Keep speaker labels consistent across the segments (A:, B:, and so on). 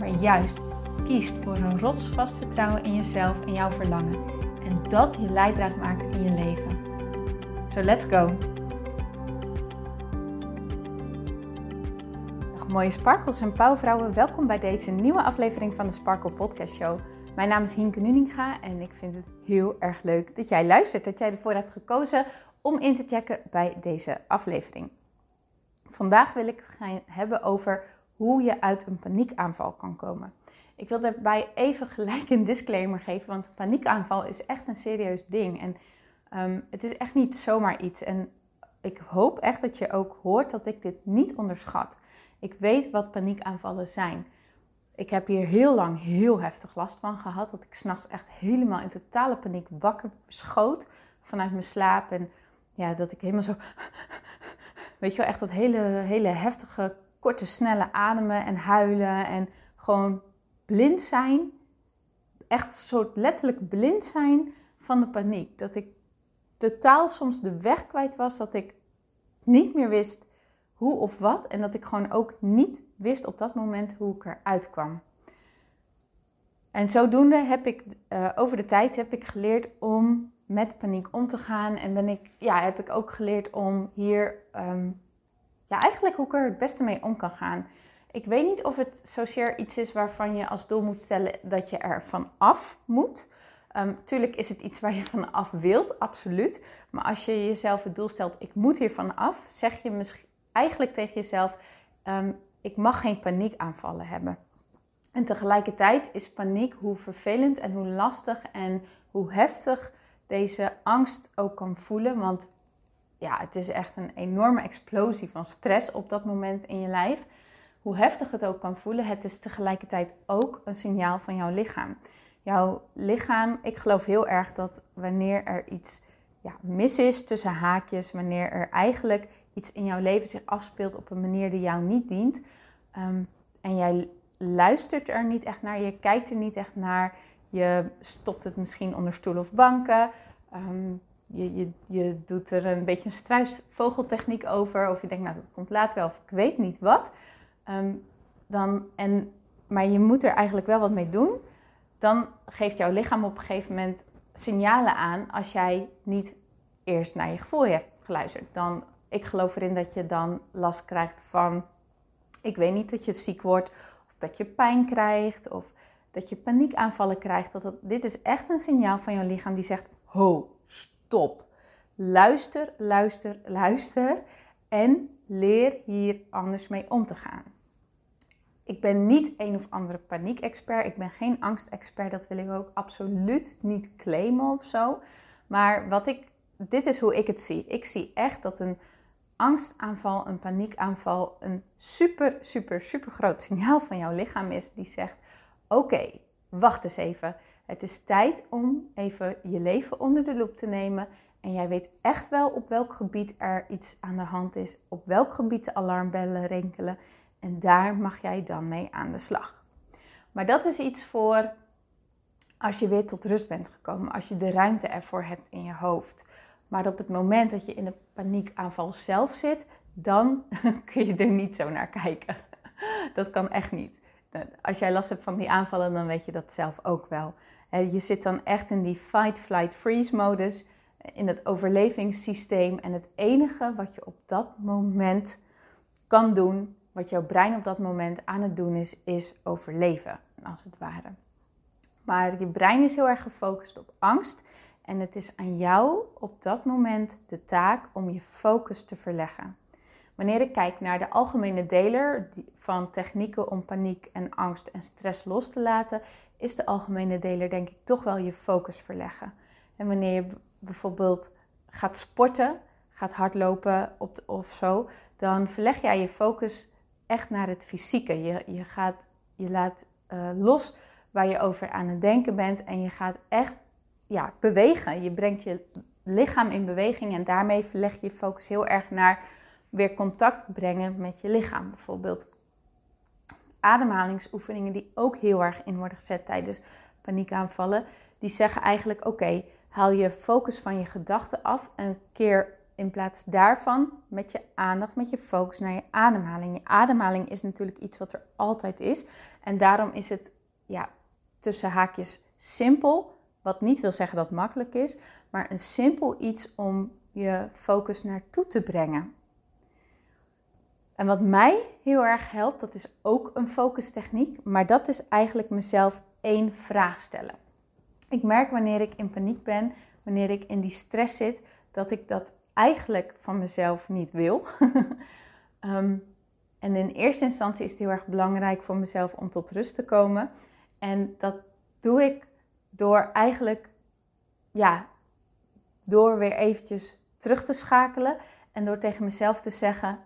A: maar juist kiest voor een rotsvast vertrouwen in jezelf en jouw verlangen. En dat je leidraad maakt in je leven. So let's go! Dag mooie sparkles en pauwvrouwen, welkom bij deze nieuwe aflevering van de Sparkle Podcast Show. Mijn naam is Hienke Nuninga en ik vind het heel erg leuk dat jij luistert, dat jij ervoor hebt gekozen om in te checken bij deze aflevering. Vandaag wil ik het gaan hebben over hoe je uit een paniekaanval kan komen. Ik wil daarbij even gelijk een disclaimer geven, want een paniekaanval is echt een serieus ding. En um, het is echt niet zomaar iets. En ik hoop echt dat je ook hoort dat ik dit niet onderschat. Ik weet wat paniekaanvallen zijn. Ik heb hier heel lang heel heftig last van gehad. Dat ik s'nachts echt helemaal in totale paniek wakker schoot vanuit mijn slaap. En ja, dat ik helemaal zo. Weet je wel, echt dat hele, hele heftige korte, snelle ademen en huilen en gewoon blind zijn. Echt soort letterlijk blind zijn van de paniek. Dat ik totaal soms de weg kwijt was, dat ik niet meer wist hoe of wat en dat ik gewoon ook niet wist op dat moment hoe ik eruit kwam. En zodoende heb ik uh, over de tijd heb ik geleerd om met paniek om te gaan en ben ik, ja, heb ik ook geleerd om hier um, ja, eigenlijk hoe ik er het beste mee om kan gaan. Ik weet niet of het zozeer iets is waarvan je als doel moet stellen dat je er van af moet. Um, tuurlijk is het iets waar je van af wilt, absoluut. Maar als je jezelf het doel stelt, ik moet hier van af, zeg je misschien eigenlijk tegen jezelf, um, ik mag geen paniekaanvallen hebben. En tegelijkertijd is paniek, hoe vervelend en hoe lastig en hoe heftig deze angst ook kan voelen. Want ja, het is echt een enorme explosie van stress op dat moment in je lijf. Hoe heftig het ook kan voelen, het is tegelijkertijd ook een signaal van jouw lichaam. Jouw lichaam, ik geloof heel erg dat wanneer er iets ja, mis is tussen haakjes, wanneer er eigenlijk iets in jouw leven zich afspeelt op een manier die jou niet dient, um, en jij luistert er niet echt naar, je kijkt er niet echt naar, je stopt het misschien onder stoel of banken. Um, je, je, je doet er een beetje een struisvogeltechniek over. Of je denkt, nou dat komt later wel. Of ik weet niet wat. Ehm, dan, en, maar je moet er eigenlijk wel wat mee doen. Dan geeft jouw lichaam op een gegeven moment signalen aan als jij niet eerst naar je gevoel hebt geluisterd. Dan, ik geloof erin dat je dan last krijgt van, ik weet niet, dat je ziek wordt. Of dat je pijn krijgt. Of dat je paniekaanvallen krijgt. Dat, dit is echt een signaal van jouw lichaam die zegt, ho, Top. Luister, luister, luister en leer hier anders mee om te gaan. Ik ben niet een of andere paniekexpert. Ik ben geen angstexpert. Dat wil ik ook absoluut niet claimen of zo. Maar wat ik, dit is hoe ik het zie. Ik zie echt dat een angstaanval, een paniekaanval, een super, super, super groot signaal van jouw lichaam is. Die zegt: Oké, wacht eens even. Het is tijd om even je leven onder de loep te nemen. En jij weet echt wel op welk gebied er iets aan de hand is, op welk gebied de alarmbellen rinkelen. En daar mag jij dan mee aan de slag. Maar dat is iets voor als je weer tot rust bent gekomen, als je de ruimte ervoor hebt in je hoofd. Maar op het moment dat je in de paniekaanval zelf zit, dan kun je er niet zo naar kijken. Dat kan echt niet. Als jij last hebt van die aanvallen, dan weet je dat zelf ook wel. Je zit dan echt in die fight, flight, freeze modus, in het overlevingssysteem. En het enige wat je op dat moment kan doen, wat jouw brein op dat moment aan het doen is, is overleven, als het ware. Maar je brein is heel erg gefocust op angst. En het is aan jou op dat moment de taak om je focus te verleggen. Wanneer ik kijk naar de algemene deler van technieken om paniek en angst en stress los te laten, is de algemene deler denk ik toch wel je focus verleggen. En wanneer je bijvoorbeeld gaat sporten, gaat hardlopen of zo, dan verleg jij je focus echt naar het fysieke. Je, je, gaat, je laat uh, los waar je over aan het denken bent en je gaat echt ja, bewegen. Je brengt je lichaam in beweging en daarmee verleg je je focus heel erg naar weer contact brengen met je lichaam. Bijvoorbeeld ademhalingsoefeningen die ook heel erg in worden gezet tijdens paniekaanvallen. Die zeggen eigenlijk: oké, haal je focus van je gedachten af en keer in plaats daarvan met je aandacht, met je focus naar je ademhaling. Je ademhaling is natuurlijk iets wat er altijd is. En daarom is het ja, tussen haakjes simpel. Wat niet wil zeggen dat het makkelijk is, maar een simpel iets om je focus naartoe te brengen. En wat mij heel erg helpt, dat is ook een focustechniek, maar dat is eigenlijk mezelf één vraag stellen. Ik merk wanneer ik in paniek ben, wanneer ik in die stress zit, dat ik dat eigenlijk van mezelf niet wil. Ehm, en in eerste instantie is het heel erg belangrijk voor mezelf om tot rust te komen. En dat doe ik door eigenlijk, ja, door weer eventjes terug te schakelen en door tegen mezelf te zeggen: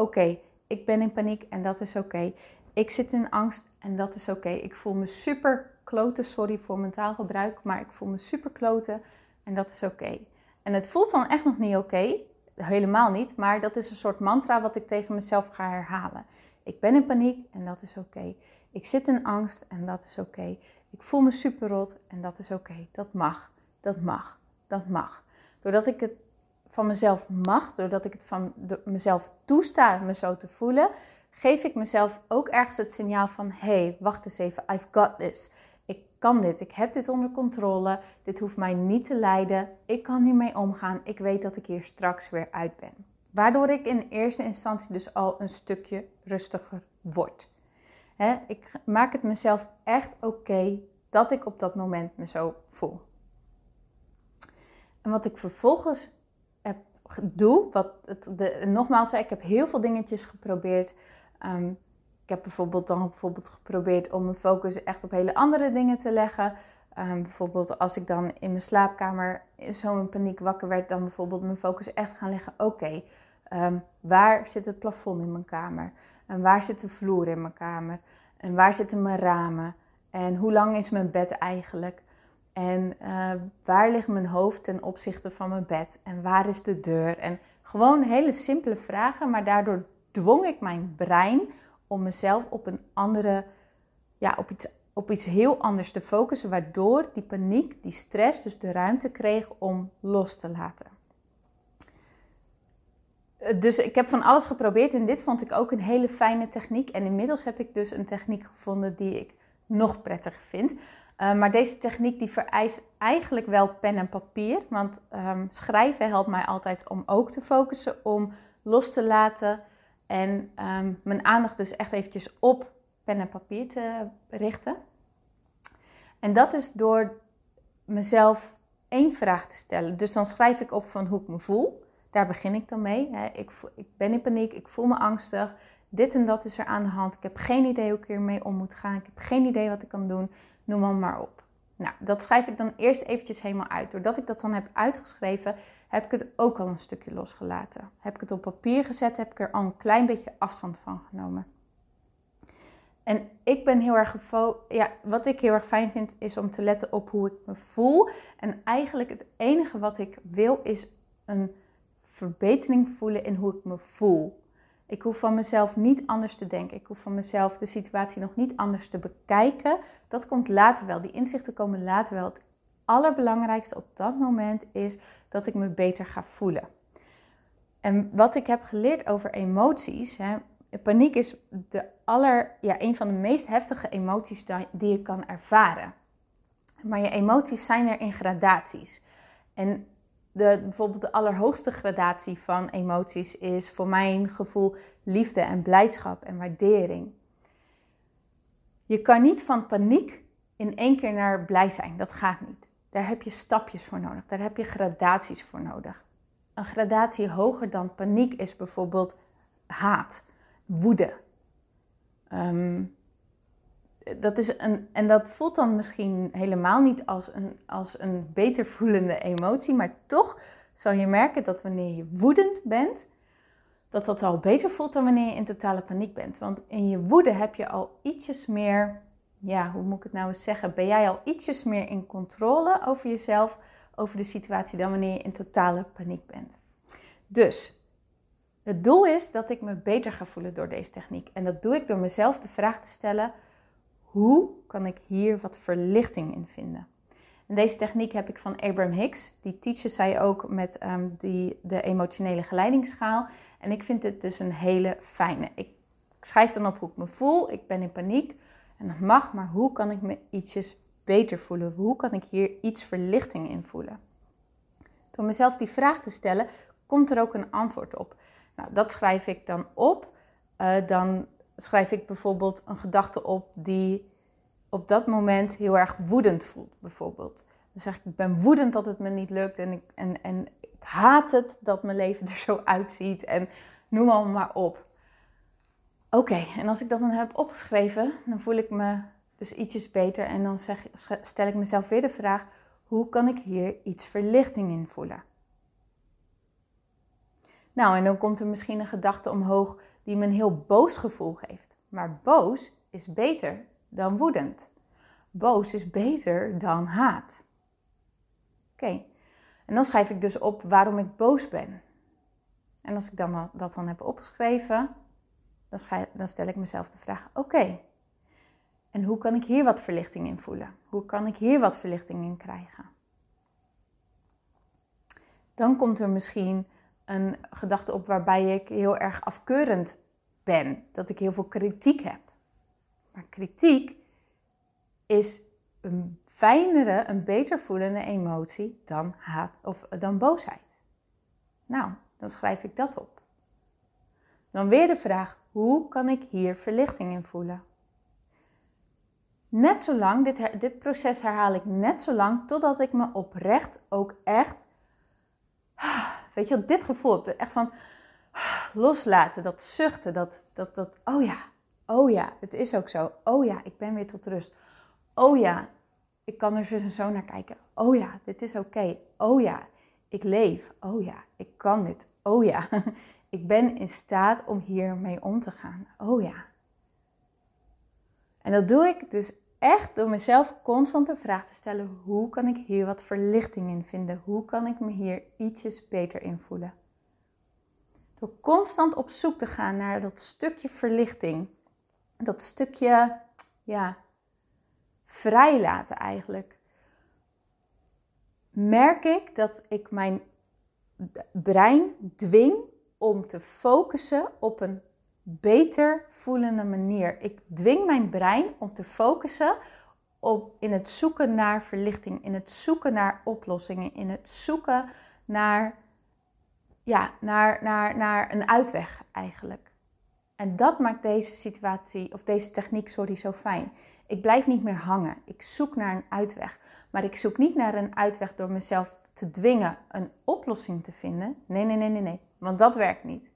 A: Oké, ik ben in paniek en dat is oké. Ik zit in angst en dat is oké. Ik voel me super kloten, sorry voor mijn taalgebruik, maar ik voel me super kloten en dat is oké. En het voelt dan echt nog niet oké, helemaal niet, maar dat is een soort mantra wat ik tegen mezelf ga herhalen. Ik ben in paniek en dat is oké. Ik zit in angst en dat is oké. Ik voel me super rot en dat is oké. Dat mag, dat mag, dat mag. Doordat ik het van mezelf mag, doordat ik het van mezelf toesta me zo te voelen, geef ik mezelf ook ergens het signaal van: hey, wacht eens even, I've got this. Ik kan dit, ik heb dit onder controle. Dit hoeft mij niet te leiden. Ik kan hiermee omgaan. Ik weet dat ik hier straks weer uit ben. Waardoor ik in eerste instantie dus al een stukje rustiger word. ik maak het mezelf echt oké dat ik op dat moment me zo voel. En wat ik vervolgens doe, wat het, de, nogmaals, ik heb heel veel dingetjes geprobeerd. Um, ik heb bijvoorbeeld dan bijvoorbeeld geprobeerd om mijn focus echt op hele andere dingen te leggen. Um, bijvoorbeeld als ik dan in mijn slaapkamer zo in paniek wakker werd, dan bijvoorbeeld mijn focus echt gaan leggen. Oké, ehm, waar zit het plafond in mijn kamer? En waar zit de vloer in mijn kamer? En waar zitten mijn ramen? En hoe lang is mijn bed eigenlijk? En uh, waar ligt mijn hoofd ten opzichte van mijn bed? En waar is de deur? En gewoon hele simpele vragen, maar daardoor dwong ik mijn brein om mezelf op een andere, ja, op iets, op iets heel anders te focussen, waardoor die paniek, die stress, dus de ruimte kreeg om los te laten. Eh, dus ik heb van alles geprobeerd en dit vond ik ook een hele fijne techniek. En inmiddels heb ik dus een techniek gevonden die ik nog prettiger vind. Uh, maar deze techniek die vereist eigenlijk wel pen en papier. Want um, schrijven helpt mij altijd om ook te focussen, om los te laten. En um, mijn aandacht dus echt eventjes op pen en papier te richten. En dat is door mezelf één vraag te stellen. Dus dan schrijf ik op van hoe ik me voel. Daar begin ik dan mee. Ik, ik ben in paniek, ik voel me angstig. Dit en dat is er aan de hand. Ik heb geen idee hoe ik hiermee om moet gaan. Ik heb geen idee wat ik kan doen. Noem maar, maar op. Nou, dat schrijf ik dan eerst eventjes helemaal uit. Doordat ik dat dan heb uitgeschreven, heb ik het ook al een stukje losgelaten. Heb ik het op papier gezet, heb ik er al een klein beetje afstand van genomen. En ik ben heel erg ja, wat ik heel erg fijn vind, is om te letten op hoe ik me voel. En eigenlijk het enige wat ik wil, is een verbetering voelen in hoe ik me voel. Ik hoef van mezelf niet anders te denken. Ik hoef van mezelf de situatie nog niet anders te bekijken. Dat komt later wel. Die inzichten komen later wel. Het allerbelangrijkste op dat moment is dat ik me beter ga voelen. En wat ik heb geleerd over emoties. Hè, paniek is de aller, ja, een van de meest heftige emoties die je kan ervaren. Maar je emoties zijn er in gradaties. En de, bijvoorbeeld de allerhoogste gradatie van emoties is voor mijn gevoel liefde en blijdschap en waardering. Je kan niet van paniek in één keer naar blij zijn. Dat gaat niet. Daar heb je stapjes voor nodig. Daar heb je gradaties voor nodig. Een gradatie hoger dan paniek is bijvoorbeeld haat, woede. Ehm, dat is een, en dat voelt dan misschien helemaal niet als een, als een beter voelende emotie, maar toch zal je merken dat wanneer je woedend bent, dat dat al beter voelt dan wanneer je in totale paniek bent. Want in je woede heb je al ietsjes meer, ja, hoe moet ik het nou eens zeggen? Ben jij al ietsjes meer in controle over jezelf, over de situatie, dan wanneer je in totale paniek bent. Dus het doel is dat ik me beter ga voelen door deze techniek. En dat doe ik door mezelf de vraag te stellen: hoe kan ik hier wat verlichting in vinden? En deze techniek heb ik van Abraham Hicks. Die teacher zij ook met ehm, die, de emotionele geleidingsschaal. En ik vind het dus een hele fijne. Ik schrijf dan op hoe ik me voel. Ik ben in paniek. En dat mag, maar hoe kan ik me ietsjes beter voelen? Hoe kan ik hier iets verlichting in voelen? Door mezelf die vraag te stellen, komt er ook een antwoord op. Nou, dat schrijf ik dan op. Uh, dan schrijf ik bijvoorbeeld een gedachte op die op dat moment heel erg woedend voelt, bijvoorbeeld. Dan zeg ik, ik ben woedend dat het me niet lukt en ik, en, en ik haat het dat mijn leven er zo uitziet en noem allemaal maar op. Oké, en als ik dat dan heb opgeschreven, dan voel ik me dus ietsjes beter en dan zeg, stel ik mezelf weer de vraag, hoe kan ik hier iets verlichting in voelen? Nou, en dan komt er misschien een gedachte omhoog die me een heel boos gevoel geeft. Maar boos is beter dan woedend. Boos is beter dan haat. Oké, en dan schrijf ik dus op waarom ik boos ben. En als ik dan dat dan heb opgeschreven, dan, stel ik mezelf de vraag: oké, en hoe kan ik hier wat verlichting in voelen? Hoe kan ik hier wat verlichting in krijgen? Dan komt er misschien een gedachte op waarbij ik heel erg afkeurend ben, dat ik heel veel kritiek heb. Maar kritiek is een fijnere, een beter voelende emotie dan haat of dan boosheid. Nou, dan schrijf ik dat op. Dan weer de vraag: hoe kan ik hier verlichting in voelen? Net zo lang, dit, dit proces herhaal ik net zo lang totdat ik me oprecht ook echt, weet je, dit gevoel heb, echt van loslaten, dat zuchten, dat, dat, dat, oh ja, oh ja, het is ook zo. Oh ja, ik ben weer tot rust. Oh ja, ik kan er zo naar kijken. Oh ja, dit is oké. Oh ja, ik leef. Oh ja, ik kan dit. Oh ja, ik ben in staat om hiermee om te gaan. Oh ja. En dat doe ik dus echt door mezelf constant de vraag te stellen: hoe kan ik hier wat verlichting in vinden? Hoe kan ik me hier ietsjes beter in voelen? Door constant op zoek te gaan naar dat stukje verlichting, dat stukje ja, vrijlaten eigenlijk, merk ik dat ik mijn brein dwing om te focussen op een beter voelende manier. Ik dwing mijn brein om te focussen op in het zoeken naar verlichting, in het zoeken naar oplossingen, in het zoeken naar, ja, naar, naar, naar een uitweg eigenlijk. En dat maakt deze situatie, of deze techniek, sorry, zo fijn. Ik blijf niet meer hangen. Ik zoek naar een uitweg. Maar ik zoek niet naar een uitweg door mezelf te dwingen een oplossing te vinden. Nee, nee, nee, nee, nee. Want dat werkt niet.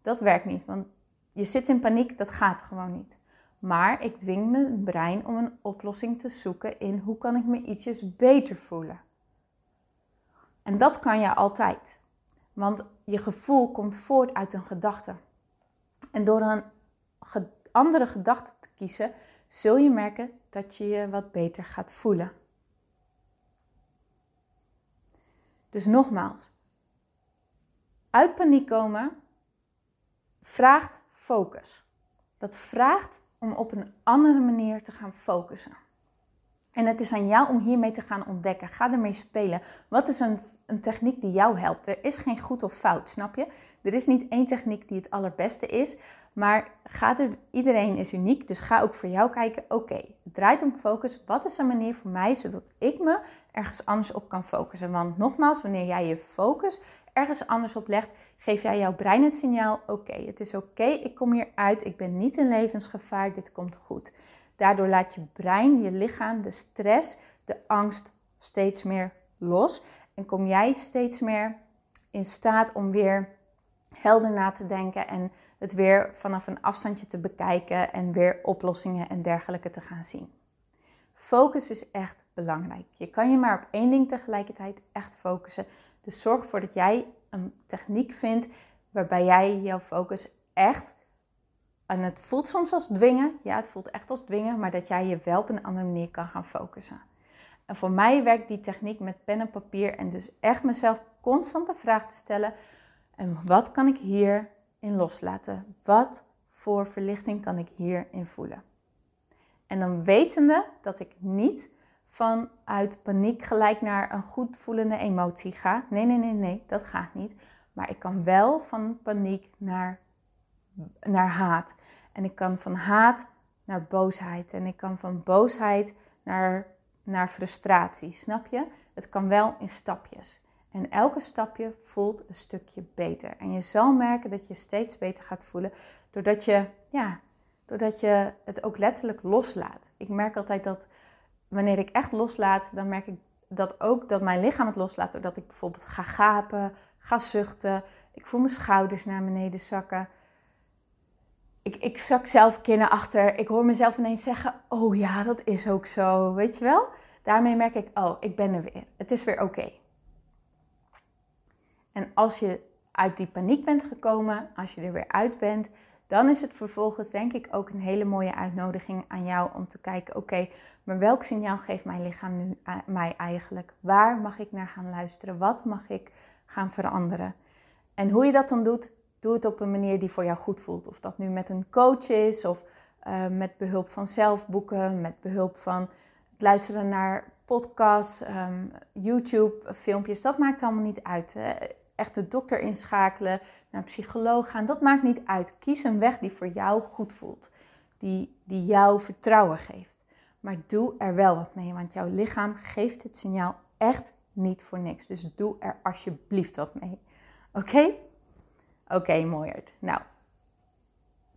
A: Dat werkt niet. Want je zit in paniek, dat gaat gewoon niet. Maar ik dwing mijn brein om een oplossing te zoeken in hoe kan ik me ietsjes beter voelen. En dat kan je altijd. Want je gevoel komt voort uit een gedachte. En door een andere gedachte te kiezen, zul je merken dat je je wat beter gaat voelen. Dus nogmaals, uit paniek komen vraagt focus. Dat vraagt om op een andere manier te gaan focussen. En het is aan jou om hiermee te gaan ontdekken. Ga ermee spelen. Wat is een, een techniek die jou helpt? Er is geen goed of fout, snap je? Er is niet één techniek die het allerbeste is. Maar er, iedereen is uniek, dus ga ook voor jou kijken. Oké, het draait om focus. Wat is een manier voor mij zodat ik me ergens anders op kan focussen? Want nogmaals, wanneer jij je focus ergens anders op legt, geef jij jouw brein het signaal: oké, het is oké, ik kom hier uit, ik ben niet in levensgevaar, dit komt goed. Daardoor laat je brein, je lichaam, de stress, de angst steeds meer los en kom jij steeds meer in staat om weer helder na te denken en het weer vanaf een afstandje te bekijken en weer oplossingen en dergelijke te gaan zien. Focus is echt belangrijk. Je kan je maar op één ding tegelijkertijd echt focussen. Dus zorg ervoor dat jij een techniek vindt waarbij jij jouw focus echt, en het voelt soms als dwingen, ja, het voelt echt als dwingen, maar dat jij je wel op een andere manier kan gaan focussen. En voor mij werkt die techniek met pen en papier en dus echt mezelf constant de vraag te stellen: en wat kan ik hierin loslaten? Wat voor verlichting kan ik hierin voelen? En dan wetende dat ik niet vanuit paniek gelijk naar een goed voelende emotie ga. Nee, nee, nee, nee, dat gaat niet. Maar ik kan wel van paniek naar, naar haat. En ik kan van haat naar boosheid. En ik kan van boosheid naar, naar frustratie. Snap je? Het kan wel in stapjes. En elke stapje voelt een stukje beter. En je zal merken dat je steeds beter gaat voelen doordat je, ja, doordat je het ook letterlijk loslaat. Ik merk altijd dat wanneer ik echt loslaat, dan merk ik dat ook dat mijn lichaam het loslaat. Doordat ik bijvoorbeeld ga gapen, ga zuchten. Ik voel mijn schouders naar beneden zakken. Ik, ik zak zelf keer achter. Ik hoor mezelf ineens zeggen: Oh ja, dat is ook zo. Weet je wel? Daarmee merk ik: Oh, ik ben er weer. Het is weer oké. En als je uit die paniek bent gekomen, als je er weer uit bent, dan is het vervolgens denk ik ook een hele mooie uitnodiging aan jou om te kijken: oké, maar welk signaal geeft mijn lichaam nu mij eigenlijk? Waar mag ik naar gaan luisteren? Wat mag ik gaan veranderen? En hoe je dat dan doet, doe het op een manier die voor jou goed voelt. Of dat nu met een coach is, of uh, met behulp van zelfboeken, met behulp van het luisteren naar podcasts, um, YouTube-filmpjes. Dat maakt allemaal niet uit. Hè? Echt de dokter inschakelen, naar een psycholoog gaan. Dat maakt niet uit. Kies een weg die voor jou goed voelt. Die, die jou vertrouwen geeft. Maar doe er wel wat mee, want jouw lichaam geeft het signaal echt niet voor niks. Dus doe er alsjeblieft wat mee. Oké? Oké, okay, mooierd. Nou,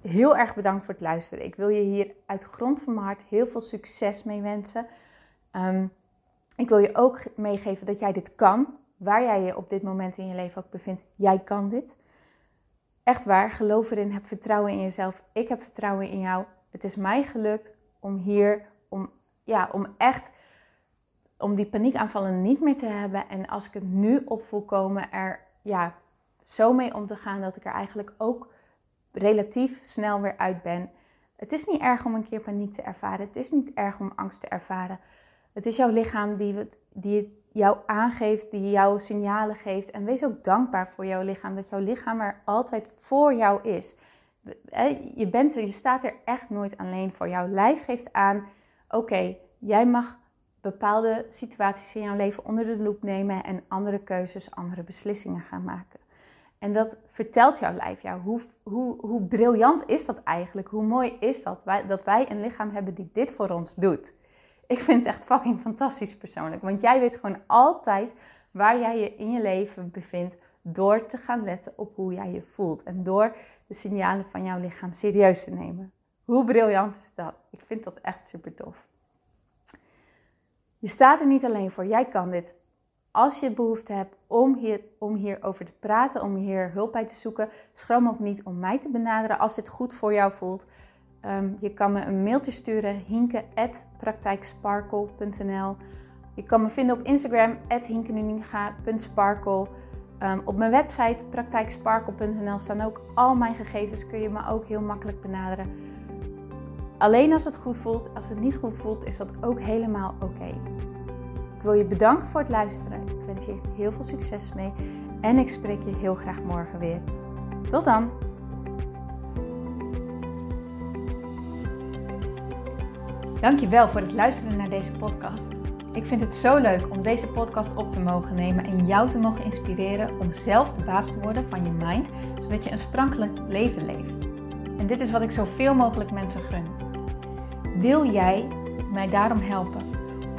A: heel erg bedankt voor het luisteren. Ik wil je hier uit grond van mijn hart heel veel succes mee wensen. Ehm, ik wil je ook meegeven dat jij dit kan. Waar jij je op dit moment in je leven ook bevindt, jij kan dit. Echt waar, geloof erin, heb vertrouwen in jezelf. Ik heb vertrouwen in jou. Het is mij gelukt om hier, om, ja, om echt, om die paniekaanvallen niet meer te hebben. En als ik het nu op er ja, zo mee om te gaan dat ik er eigenlijk ook relatief snel weer uit ben. Het is niet erg om een keer paniek te ervaren. Het is niet erg om angst te ervaren. Het is jouw lichaam die, het, die jou aangeeft, die jou signalen geeft. En wees ook dankbaar voor jouw lichaam, dat jouw lichaam er altijd voor jou is. Je, bent er, je staat er echt nooit alleen voor. Jouw lijf geeft aan, oké, jij mag bepaalde situaties in jouw leven onder de loep nemen en andere keuzes, andere beslissingen gaan maken. En dat vertelt jouw lijf jou. Hoe, hoe, hoe briljant is dat eigenlijk? Hoe mooi is dat? dat wij een lichaam hebben die dit voor ons doet. Ik vind het echt fucking fantastisch persoonlijk. Want jij weet gewoon altijd waar jij je in je leven bevindt door te gaan letten op hoe jij je voelt. En door de signalen van jouw lichaam serieus te nemen. Hoe briljant is dat? Ik vind dat echt super tof. Je staat er niet alleen voor. Jij kan dit. Als je behoefte hebt om, hier, om hierover te praten, om hier hulp bij te zoeken, schroom ook niet om mij te benaderen als dit goed voor jou voelt. Um, je kan me een mailtje sturen, hinke.praktijksparkle.nl. Je kan me vinden op Instagram, hinkenuninga.sparkle. Um, op mijn website praktijksparkle.nl staan ook al mijn gegevens. Kun je me ook heel makkelijk benaderen. Alleen als het goed voelt. Als het niet goed voelt, is dat ook helemaal oké. Ik wil je bedanken voor het luisteren. Ik wens je heel veel succes mee. En ik spreek je heel graag morgen weer. Tot dan! Dankjewel voor het luisteren naar deze podcast. Ik vind het zo leuk om deze podcast op te mogen nemen en jou te mogen inspireren om zelf de baas te worden van je mind, zodat je een sprankelijk leven leeft. En dit is wat ik zoveel mogelijk mensen gun. Wil jij mij daarom helpen